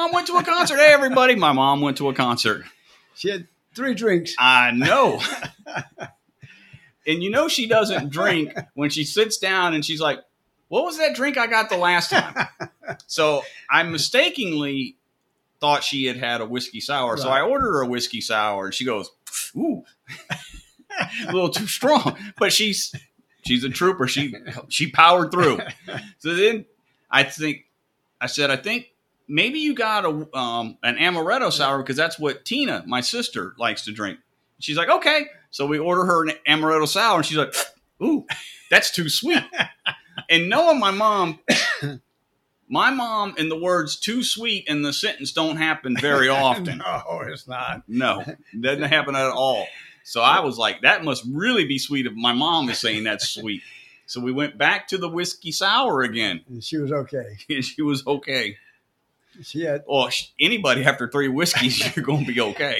mom went to a concert. Hey, everybody, my mom went to a concert. She had three drinks. I know. and you know she doesn't drink when she sits down and she's like, "What was that drink I got the last time?" so I mistakenly thought she had had a whiskey sour, so I Right. ordered her a whiskey sour, and she goes, "Ooh, a little too strong." But she's she's a trooper. She she powered through. So then I think I said, I think maybe you got a um, an amaretto sour because that's what Tina, my sister, likes to drink. She's like, okay. So we order her an amaretto sour, and she's like, ooh, that's too sweet. and knowing my mom, my mom and the words "too sweet" in the sentence don't happen very often. no, it's not. No, doesn't happen at all. So I was like, that must really be sweet if my mom is saying that's sweet. So we went back to the whiskey sour again, And she was okay. and she was okay. Had Well, anybody after three whiskeys, you're going to be okay.